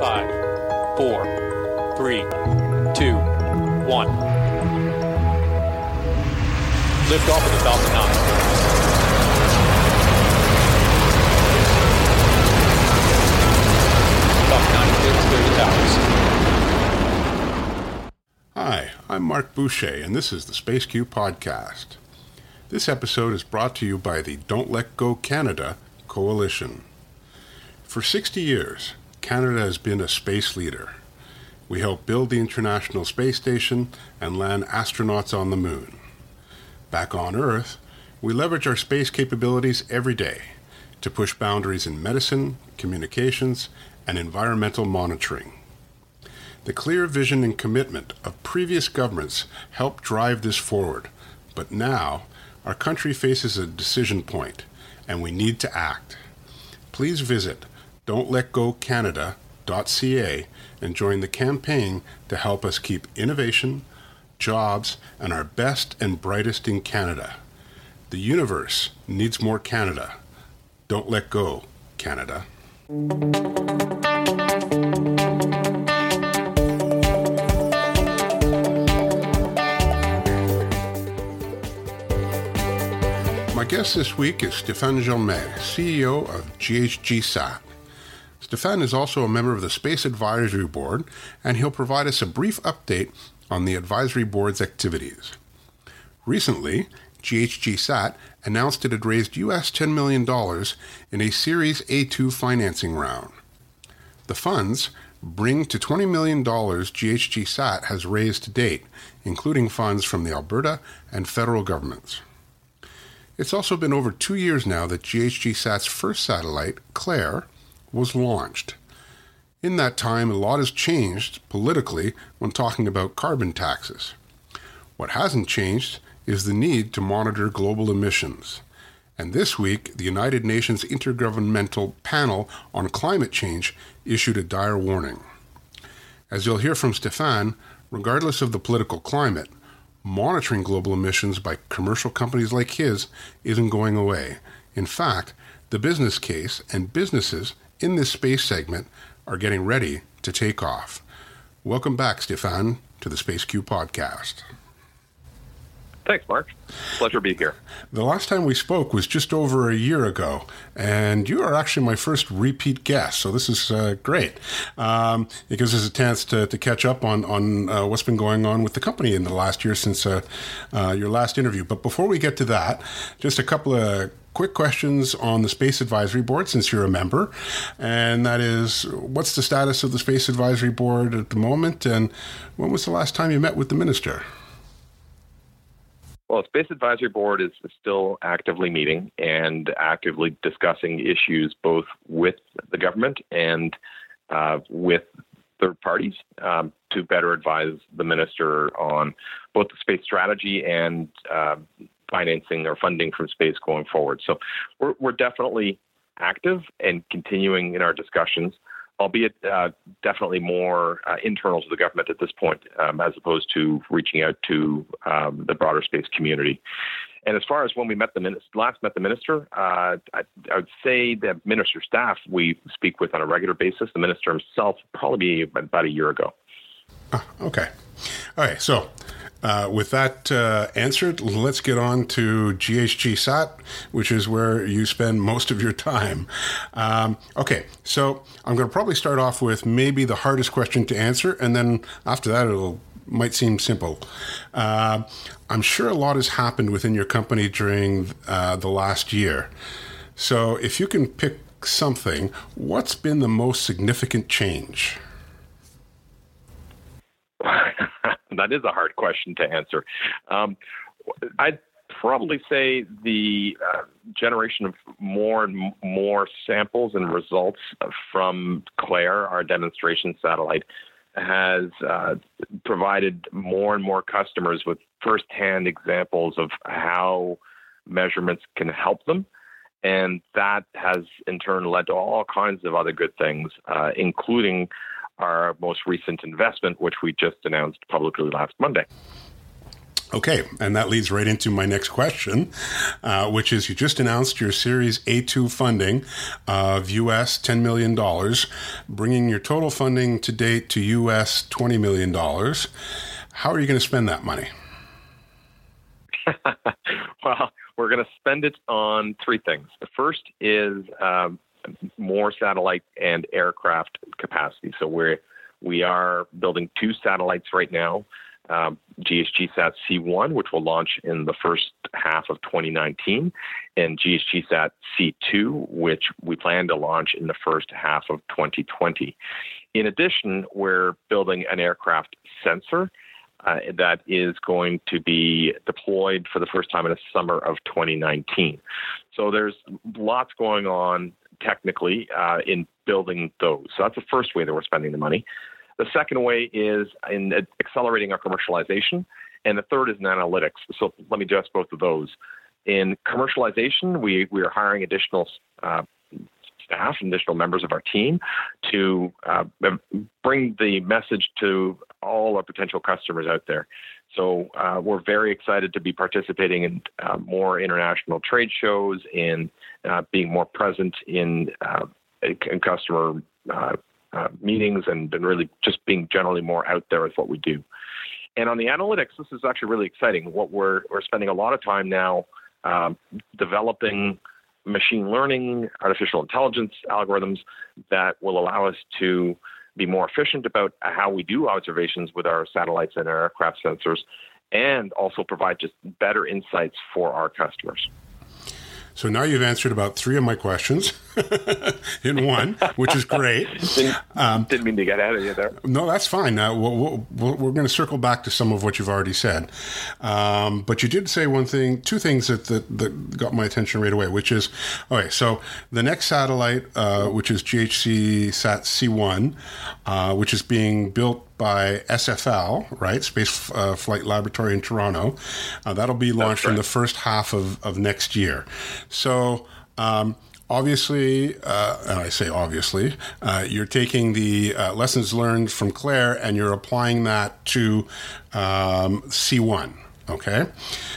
Five, four, three, two, one. Lift off of the Falcon 9. Falcon 9 clear to clear the towers. Hi, I'm Marc Boucher, and this is the SpaceQ Podcast. This episode is brought to you by the Don't Let Go Canada Coalition. For 60 years, Canada has been a space leader. We helped build the International Space Station and land astronauts on the moon. Back on Earth, we leverage our space capabilities every day to push boundaries in medicine, communications, and environmental monitoring. The clear vision and commitment of previous governments helped drive this forward, but now our country faces a decision point and we need to act. Please visit don'tletgocanada.ca and join the campaign to help us keep innovation, jobs, and our best and brightest in Canada. The universe needs more Canada. Don't let go, Canada. My guest this week is Stéphane Germain, CEO of GHGSat. Stéphane is also a member of the Space Advisory Board, and he'll provide us a brief update on the advisory board's activities. Recently, GHGSat announced it had raised US $10 million in a Series A2 financing round. The funds bring to $20 million GHGSat has raised to date, including funds from the Alberta and federal governments. It's also been over two years now that GHGSat's first satellite, Claire, was launched. In that time, a lot has changed politically when talking about carbon taxes. What hasn't changed is the need to monitor global emissions. And this week, the United Nations Intergovernmental Panel on Climate Change issued a dire warning. As you'll hear from Stéphane, regardless of the political climate, monitoring global emissions by commercial companies like his isn't going away. In fact, the business case and businesses in this space segment are getting ready to take off. Welcome back, Stéphane, to the SpaceQ podcast. Thanks, Marc. Pleasure to be here. The last time we spoke was just over a year ago, and you are actually my first repeat guest. So this is uh, great. Um, it gives us a chance to, to catch up on on uh, what's been going on with the company in the last year since uh, uh your last interview. But before we get to that, just a couple of quick questions on the Space Advisory Board since you're a member. And that is what's the status of the Space Advisory Board at the moment? And when was the last time you met with the minister? Well, Space Advisory Board is still actively meeting and actively discussing issues both with the government and uh, with third parties um, to better advise the minister on both the space strategy and uh, financing or funding from space going forward. So we're, we're definitely active and continuing in our discussions albeit uh, definitely more uh, internal to the government at this point, um, as opposed to reaching out to um, the broader space community. And as far as when we met the minister, last met the minister, uh, I, I, would say the minister staff we speak with on a regular basis. The minister himself probably about a year ago. Ah, okay. All right. So uh, with that uh, answered, let's get on to GHGSat, which is where you spend most of your time. Um, okay, so I'm going to probably start off with maybe the hardest question to answer, and then after that, it'll might seem simple. Uh, I'm sure a lot has happened within your company during uh, the last year. So, if you can pick something, what's been the most significant change? that is a hard question to answer. Um, I'd probably say the uh, generation of more and more samples and results from Claire, our demonstration satellite, has uh, provided more and more customers with firsthand examples of how measurements can help them. And that has in turn led to all kinds of other good things, uh, including our most recent investment, which we just announced publicly last Monday. Okay, and that leads right into my next question, uh, which is you just announced your Series A2 funding of US $10 million, bringing your total funding to date to US $20 million. How are you going to spend that money? well, we're going to spend it on three things. The first is um, more satellite and aircraft capacity. So we're we are building two satellites right now um, GHGSat C1, which will launch in the first half of 2019, and GHGSat C2, which we plan to launch in the first half of 2020. In addition, we're building an aircraft sensor. Uh, that is going to be deployed for the first time in the summer of 2019. So there's lots going on technically uh, in building those. So that's the first way that we're spending the money. The second way is in accelerating our commercialization. And the third is in analytics. So let me address both of those. In commercialization, we, we are hiring additional uh, staff and additional members of our team to uh, bring the message to all our potential customers out there. So uh, we're very excited to be participating in uh, more international trade shows and uh, being more present in, uh, in customer uh, meetings and, and really just being generally more out there with what we do. And on the analytics, this is actually really exciting. What we're we're spending a lot of time now um, developing machine learning, artificial intelligence algorithms that will allow us to be more efficient about how we do observations with our satellites and our aircraft sensors, and also provide just better insights for our customers. So now you've answered about three of my questions in one, which is great. didn't, um, didn't, mean to get out of you there. No, that's fine. Uh, we'll, we we are going to circle back to some of what you've already said. Um, but you did say one thing, two things that, that, that, got my attention right away, which is okay, so the next satellite, uh, which is GHGSat C1, uh, which is being built by SFL, right? Space uh, Flight Laboratory in Toronto. Uh, that'll be launched in the first half of, of next year. So, um, obviously, uh, and I say obviously, uh, you're taking the uh, lessons learned from Claire and you're applying that to um, C1. Okay.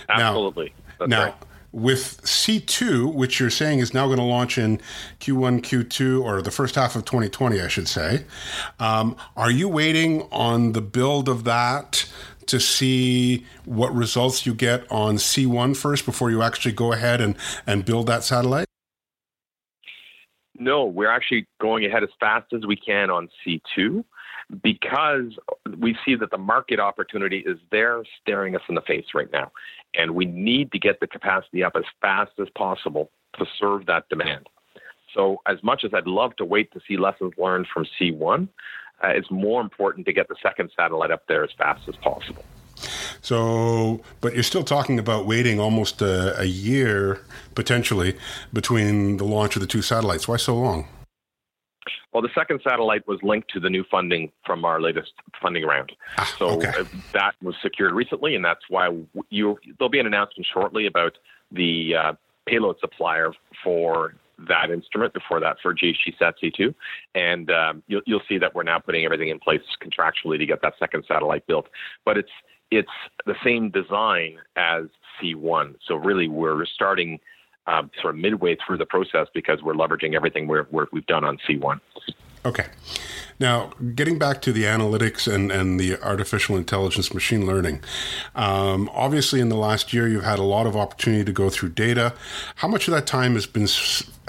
Absolutely. Now, now right with C2, which you're saying is now going to launch in Q1, Q2, or the first half of 2020, I should say, um, are you waiting on the build of that to see what results you get on C1 first before you actually go ahead and, and build that satellite? No, we're actually going ahead as fast as we can on C2 because we see that the market opportunity is there staring us in the face right now. And we need to get the capacity up as fast as possible to serve that demand. So, as much as I'd love to wait to see lessons learned from C1, uh, it's more important to get the second satellite up there as fast as possible. So, but you're still talking about waiting almost a, a year potentially between the launch of the two satellites. Why so long? Well, the second satellite was linked to the new funding from our latest funding round. Ah, so okay. Uh, that was secured recently, and that's why you there'll be an announcement shortly about the uh, payload supplier for that instrument before that for GHGSat C2, and um, you'll, you'll see that we're now putting everything in place contractually to get that second satellite built. But it's it's the same design as C1, so really we're starting um, sort of midway through the process because we're leveraging everything we have done on C1. Okay. Now, getting back to the analytics and, and the artificial intelligence machine learning, um, obviously in the last year you've had a lot of opportunity to go through data. How much of that time has been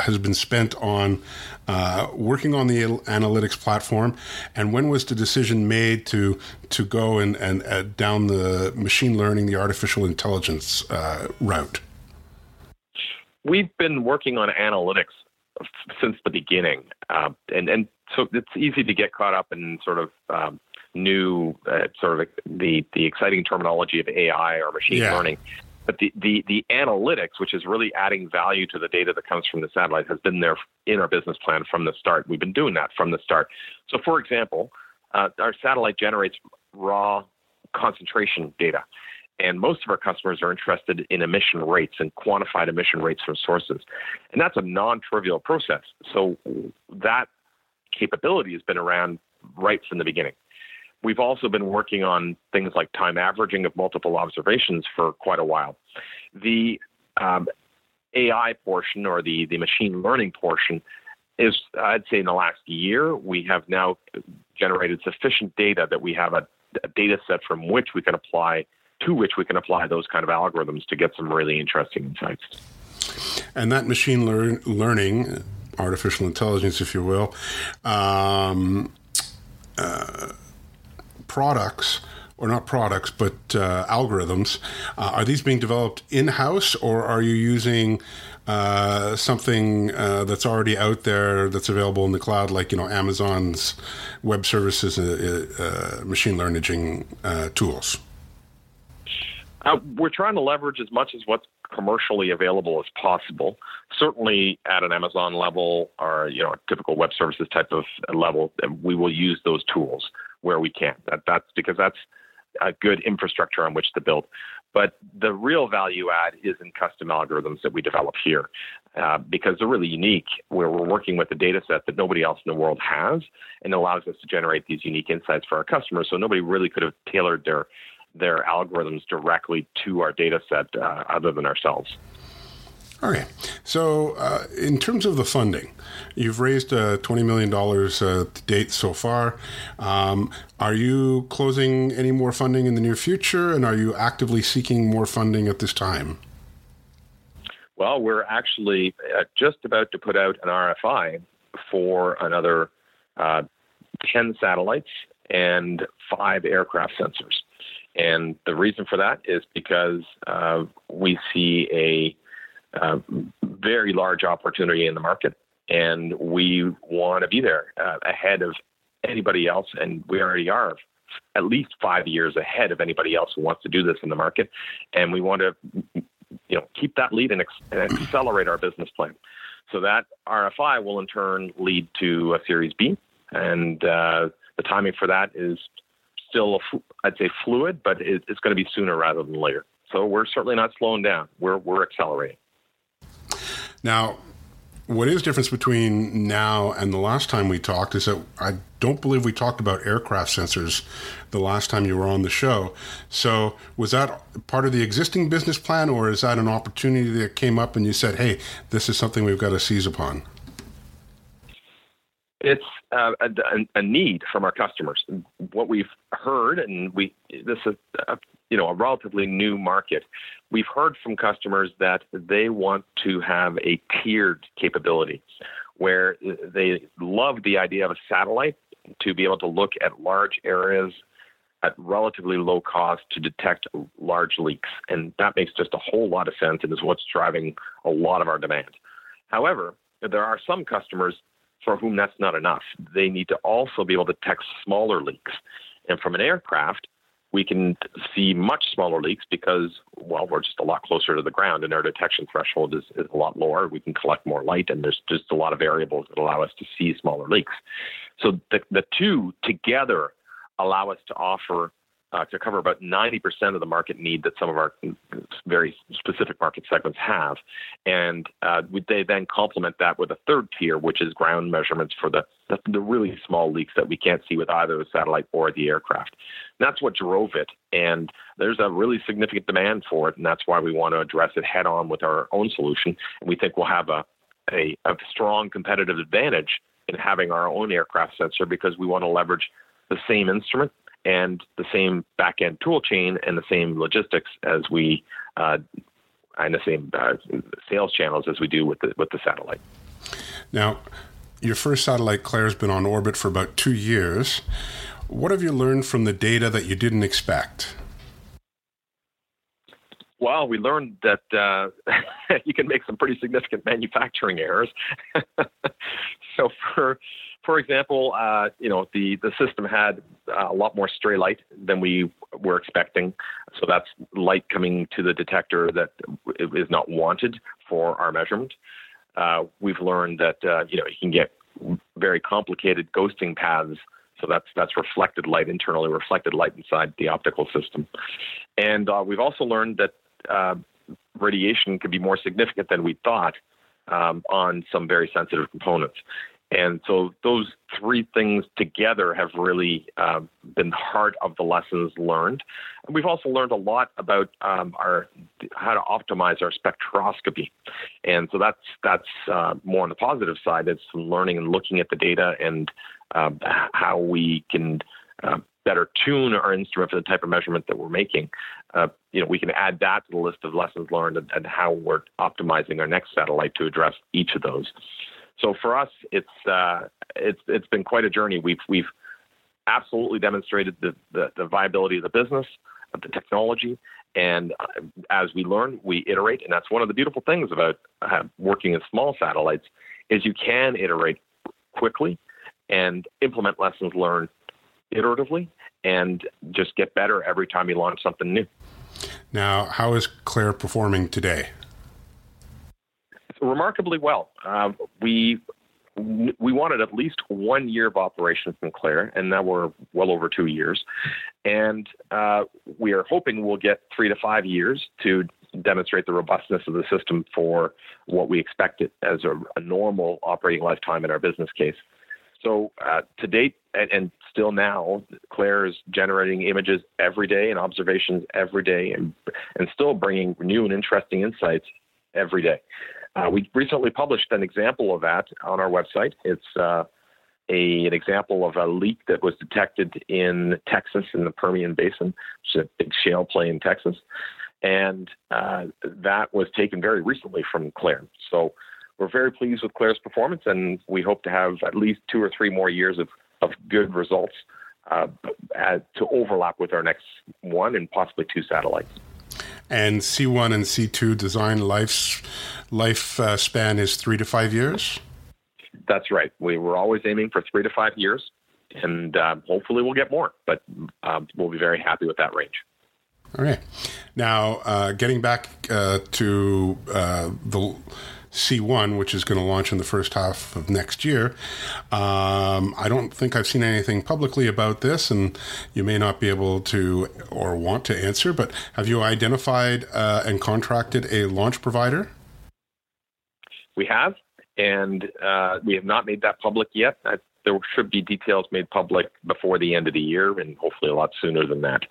has been spent on uh, working on the analytics platform, and when was the decision made to to go and, and uh, down the machine learning, the artificial intelligence uh, route? We've been working on analytics since the beginning, uh, and and so it's easy to get caught up in sort of um, new uh, sort of the the exciting terminology of AI or machine yeah. learning. But the, the, the analytics, which is really adding value to the data that comes from the satellite, has been there in our business plan from the start. We've been doing that from the start. So, for example, uh, our satellite generates raw concentration data. And most of our customers are interested in emission rates and quantified emission rates from sources. And that's a non trivial process. So that capability has been around right from the beginning. we've also been working on things like time averaging of multiple observations for quite a while. The um, AI portion or the, the machine learning portion is, I'd say, in the last year, we have now generated sufficient data that we have a, a data set from which we can apply, to which we can apply those kind of algorithms to get some really interesting insights. And that machine lear- learning, artificial intelligence, if you will, um, uh, products or not products, but uh, algorithms. Uh, are these being developed in house, or are you using uh, something uh, that's already out there that's available in the cloud, like you know Amazon's web services, uh, uh, machine learning tools? we're trying to leverage as much as what's commercially available as possible. Certainly, at an Amazon level or you know a typical web services type of level, we will use those tools where we can. That, that's because that's a good infrastructure on which to build. But the real value add is in custom algorithms that we develop here uh, because they're really unique, where we're working with a data set that nobody else in the world has and allows us to generate these unique insights for our customers. So nobody really could have tailored their, their algorithms directly to our data set uh, other than ourselves. All right. So, uh, in terms of the funding, you've raised uh, $20 million uh, to date so far. Um, are you closing any more funding in the near future, and are you actively seeking more funding at this time? Well, we're actually uh, just about to put out an RFI for another uh, 10 satellites and five aircraft sensors. And the reason for that is because uh, we see a uh, very large opportunity in the market, and we want to be there uh, ahead of anybody else, and we already are at least five years ahead of anybody else who wants to do this in the market, and we want to, you know, keep that lead and, ex- and accelerate our business plan. So that RFI will in turn lead to a Series B, and uh, the timing for that is still, I'd say, fluid, but it's going to be sooner rather than later. So we're certainly not slowing down. We're we're accelerating. Now, what is difference between now and the last time we talked is that I don't believe we talked about aircraft sensors the last time you were on the show. So, was that part of the existing business plan, or is that an opportunity that came up and you said, "Hey, this is something we've got to seize upon"? It's uh, a, a, need from our customers. What we've heard, and we this is a, you know a relatively new market. We've heard from customers that they want to have a tiered capability, where they love the idea of a satellite to be able to look at large areas at relatively low cost to detect large leaks, and that makes just a whole lot of sense and is what's driving a lot of our demand. However, there are some customers for whom that's not enough. They need to also be able to detect smaller leaks. And from an aircraft, we can see much smaller leaks because, well, we're just a lot closer to the ground and our detection threshold is, is a lot lower. We can collect more light and there's just a lot of variables that allow us to see smaller leaks. So the, the two together allow us to offer uh, to cover about 90% of the market need that some of our very specific market segments have. And uh, they then complement that with a third tier, which is ground measurements for the, the, the, really small leaks that we can't see with either the satellite or the aircraft. And that's what drove it. And there's a really significant demand for it. And that's why we want to address it head on with our own solution. And we think we'll have a, a, a strong competitive advantage in having our own aircraft sensor because we want to leverage the same instrument and the same back end tool chain and the same logistics as we uh, and the same uh, sales channels as we do with the with the satellite. Now, your first satellite, Claire, has been on orbit for about two years. What have you learned from the data that you didn't expect? Well, we learned that uh, you can make some pretty significant manufacturing errors. so, for for example, uh, you know, the, the system had uh, a lot more stray light than we were expecting. So that's light coming to the detector that is not wanted for our measurement. Uh, we've learned that, uh, you know, you can get very complicated ghosting paths. So that's, that's reflected light internally, reflected light inside the optical system. And uh, we've also learned that uh, radiation can be more significant than we thought um, on some very sensitive components. And so those three things together have really uh, been heart of the lessons learned. And we've also learned a lot about um, our how to optimize our spectroscopy. And so that's that's uh, more on the positive side. It's learning and looking at the data and um, how we can uh, better tune our instrument for the type of measurement that we're making. Uh, you know, we can add that to the list of lessons learned and, and, how we're optimizing our next satellite to address each of those. So for us, it's uh, it's it's been quite a journey. We've we've absolutely demonstrated the, the, the viability of the business, of the technology, and uh, as we learn, we iterate, and that's one of the beautiful things about uh, working in small satellites is you can iterate quickly and implement lessons learned iteratively and just get better every time you launch something new. Now, how is Claire performing today? Remarkably well. Uh, we we wanted at least one year of operation from Claire, and now we're well over two years. And uh, we are hoping we'll get three to five years to demonstrate the robustness of the system for what we expect it as a, a normal operating lifetime in our business case. So uh, to date, and, and, still now, Claire is generating images every day and observations every day, and and still bringing new and interesting insights every day. Uh, we recently published an example of that on our website. It's uh, a, an example of a leak that was detected in Texas in the Permian Basin, which is a big shale play in Texas, and uh, that was taken very recently from Claire. So we're very pleased with Claire's performance, and we hope to have at least two or three more years of, of good results uh, to overlap with our next one and possibly two satellites. And C1 and C2 design life life uh, span is three to five years. That's right. We were always aiming for three to five years, and uh, hopefully we'll get more. But um, we'll be very happy with that range. All right. Now, uh, getting back uh, to uh, the C1, which is going to launch in the first half of next year. Um, I don't think I've seen anything publicly about this, and you may not be able to or want to answer, but have you identified uh, and contracted a launch provider? We have, and uh, we have not made that public yet. I, there should be details made public before the end of the year, and hopefully a lot sooner than that.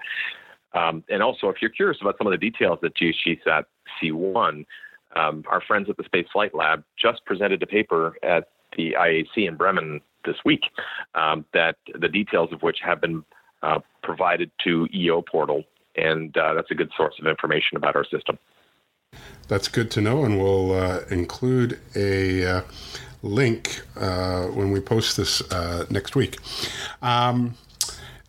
Um, and also, if you're curious about some of the details that GHGSat C1, um, our friends at the Space Flight Lab just presented a paper at the IAC in Bremen this week um, that the details of which have been uh, provided to eoPortal, and uh, that's a good source of information about our system. That's good to know, and we'll uh, include a uh, link uh, when we post this uh, next week. Um,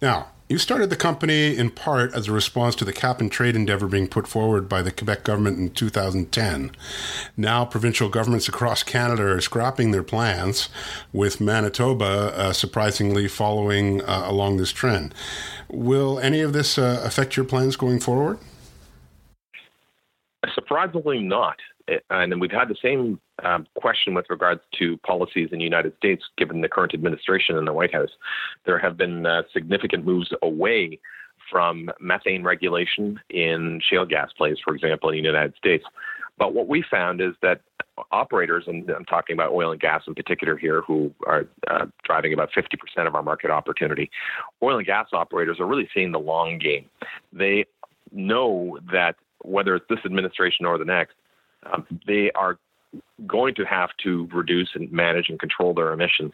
now, you started the company in part as a response to the cap and trade endeavor being put forward by the Quebec government in 2010. Now, provincial governments across Canada are scrapping their plans, with Manitoba uh, surprisingly following uh, along this trend. Will any of this uh, affect your plans going forward? Surprisingly, not. And then we've had the same um, question with regards to policies in the United States, given the current administration in the White House. There have been uh, significant moves away from methane regulation in shale gas plays, for example, in the United States. But what we found is that operators, and I'm talking about oil and gas in particular here, who are uh, driving about 50% of our market opportunity, oil and gas operators are really seeing the long game. They know that whether it's this administration or the next, um, they are going to have to reduce and manage and control their emissions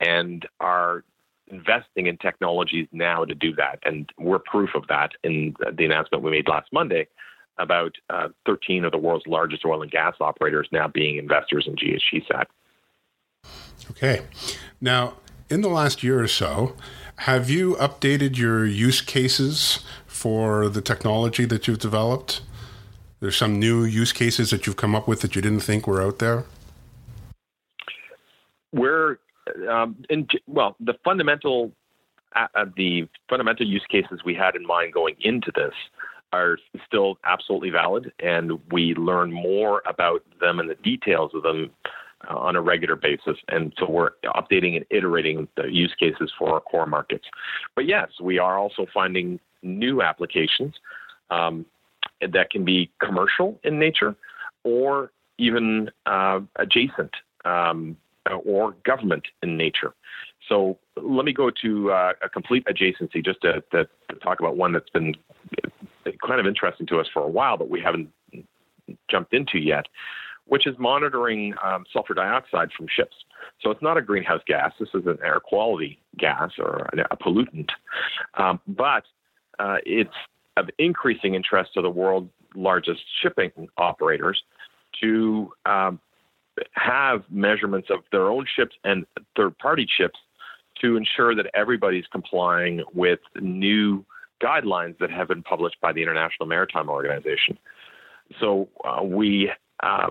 and are investing in technologies now to do that. And we're proof of that in the announcement we made last Monday about uh, 13 of the world's largest oil and gas operators now being investors in GHGSat. Okay. Now, in the last year or so, have you updated your use cases for the technology that you've developed? There's some new use cases that you've come up with that you didn't think were out there. We're um, in, well, the fundamental uh, uh, the fundamental use cases we had in mind going into this are still absolutely valid, and we learn more about them and the details of them uh, on a regular basis. And so we're updating and iterating the use cases for our core markets. But yes, we are also finding new applications. Um, that can be commercial in nature or even uh, adjacent um, uh, or government in nature. So let me go to uh, a complete adjacency just to, to, to, talk about one that's been kind of interesting to us for a while, but we haven't jumped into yet, which is monitoring um, sulfur dioxide from ships. So it's not a greenhouse gas. This is an air quality gas or a pollutant, um, but uh, it's of increasing interest to the world's largest shipping operators to um, have measurements of their own ships and third party ships to ensure that everybody's complying with new guidelines that have been published by the International Maritime Organization. So uh, we uh,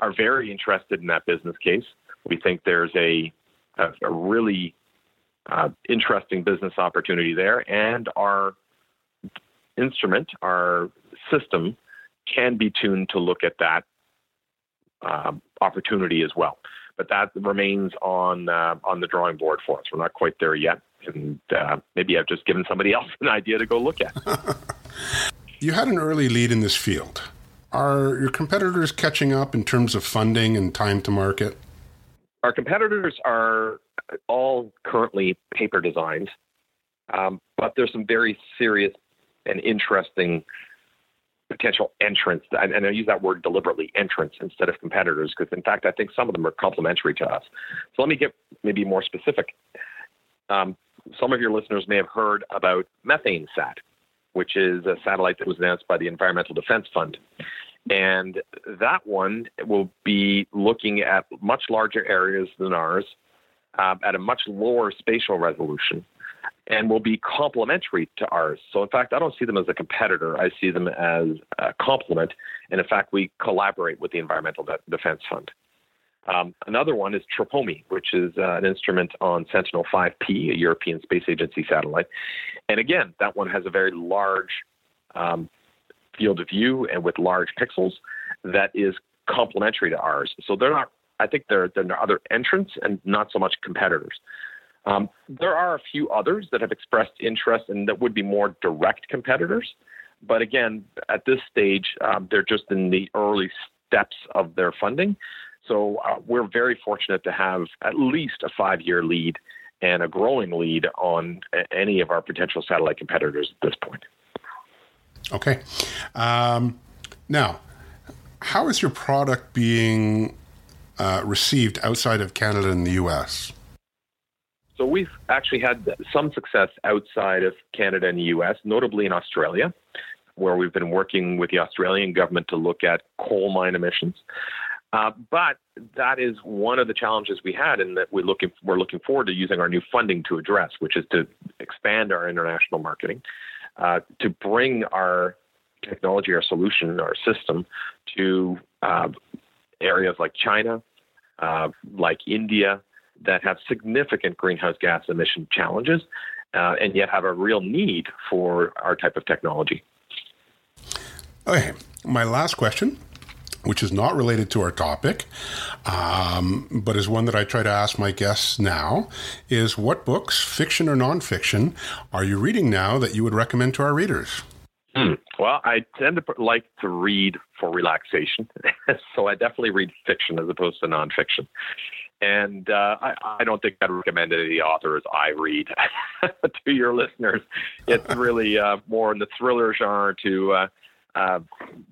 are very interested in that business case. We think there's a, a, a really uh, interesting business opportunity there, and our instrument, our system, can be tuned to look at that uh, opportunity as well. But that remains on uh, on the drawing board for us. We're not quite there yet, and uh, maybe I've just given somebody else an idea to go look at. you had an early lead in this field. Are your competitors catching up in terms of funding and time to market? Our competitors are all currently paper designs, um, but there's some very serious and interesting potential entrance. and I use that word deliberately, entrance instead of competitors, because in fact, I think some of them are complementary to us. So let me get maybe more specific. Um, some of your listeners may have heard about MethaneSat, which is a satellite that was announced by the Environmental Defense Fund. And that one will be looking at much larger areas than ours uh, at a much lower spatial resolution and will be complementary to ours. So, in fact, I don't see them as a competitor. I see them as a complement. And in fact, we collaborate with the Environmental De- Defense Fund. Um, another one is TROPOMI, which is uh, an instrument on Sentinel 5P, a European Space Agency satellite. And again, that one has a very large um, field of view and with large pixels that is complementary to ours. So they're not, I think they're, they're other entrants and not so much competitors. Um, there are a few others that have expressed interest and that would be more direct competitors. But again, at this stage, um, they're just in the early steps of their funding. So uh, we're very fortunate to have at least a five year lead and a growing lead on any of our potential satellite competitors at this point. Okay. Um, now, how is your product being uh, received outside of Canada and the US? So we've actually had some success outside of Canada and the US, notably in Australia, where we've been working with the Australian government to look at coal mine emissions. Uh, but that is one of the challenges we had, and that we're looking we're looking forward to using our new funding to address, which is to expand our international marketing, uh, to bring our technology, our solution, our system to uh, areas like China, uh, like India, that have significant greenhouse gas emission challenges uh, and yet have a real need for our type of technology. Okay, my last question, which is not related to our topic, um, but is one that I try to ask my guests now, is what books, fiction or nonfiction, are you reading now that you would recommend to our readers? Hmm. Well, I tend to like to read for relaxation, so I definitely read fiction as opposed to nonfiction. And uh, I, I, don't think I'd recommend any of the authors I read to your listeners. It's really uh, more in the thriller genre to uh, uh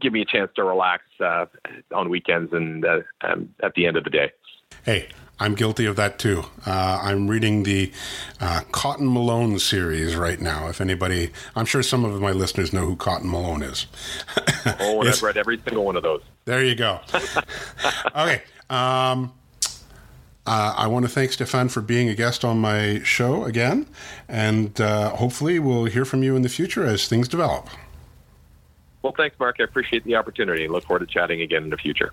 give me a chance to relax uh, on weekends and uh, um, at the end of the day. Hey, I'm guilty of that too. I'm reading the Cotton Malone series right now. If anybody, I'm sure some of my listeners know who Cotton Malone is. oh, and I've read every single one of those. There you go. okay. Um, uh, I want to thank Stéphane for being a guest on my show again, and uh, hopefully we'll hear from you in the future as things develop. Well, thanks, Marc. I appreciate the opportunity. Look forward to chatting again in the future.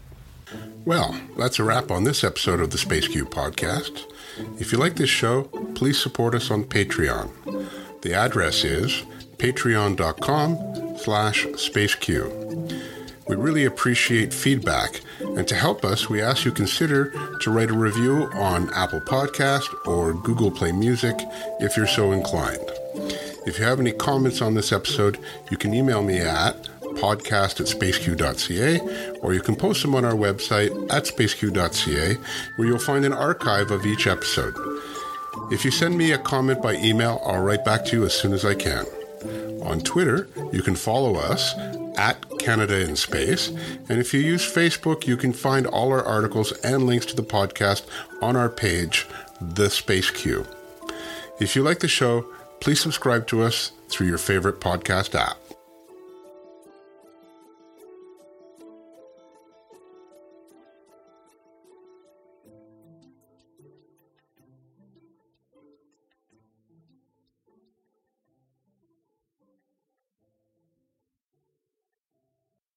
Well, that's a wrap on this episode of the SpaceQ podcast. If you like this show, please support us on Patreon. The address is patreon.com slash spaceq. We really appreciate feedback, and to help us, we ask you consider to write a review on Apple Podcast or Google Play Music if you're so inclined. If you have any comments on this episode, you can email me at podcast at spaceq.ca, or you can post them on our website at spaceq.ca, where you'll find an archive of each episode. If you send me a comment by email, I'll write back to you as soon as I can. On Twitter, you can follow us at Canada in Space. And if you use Facebook, you can find all our articles and links to the podcast on our page, The SpaceQ. If you like the show, please subscribe to us through your favorite podcast app.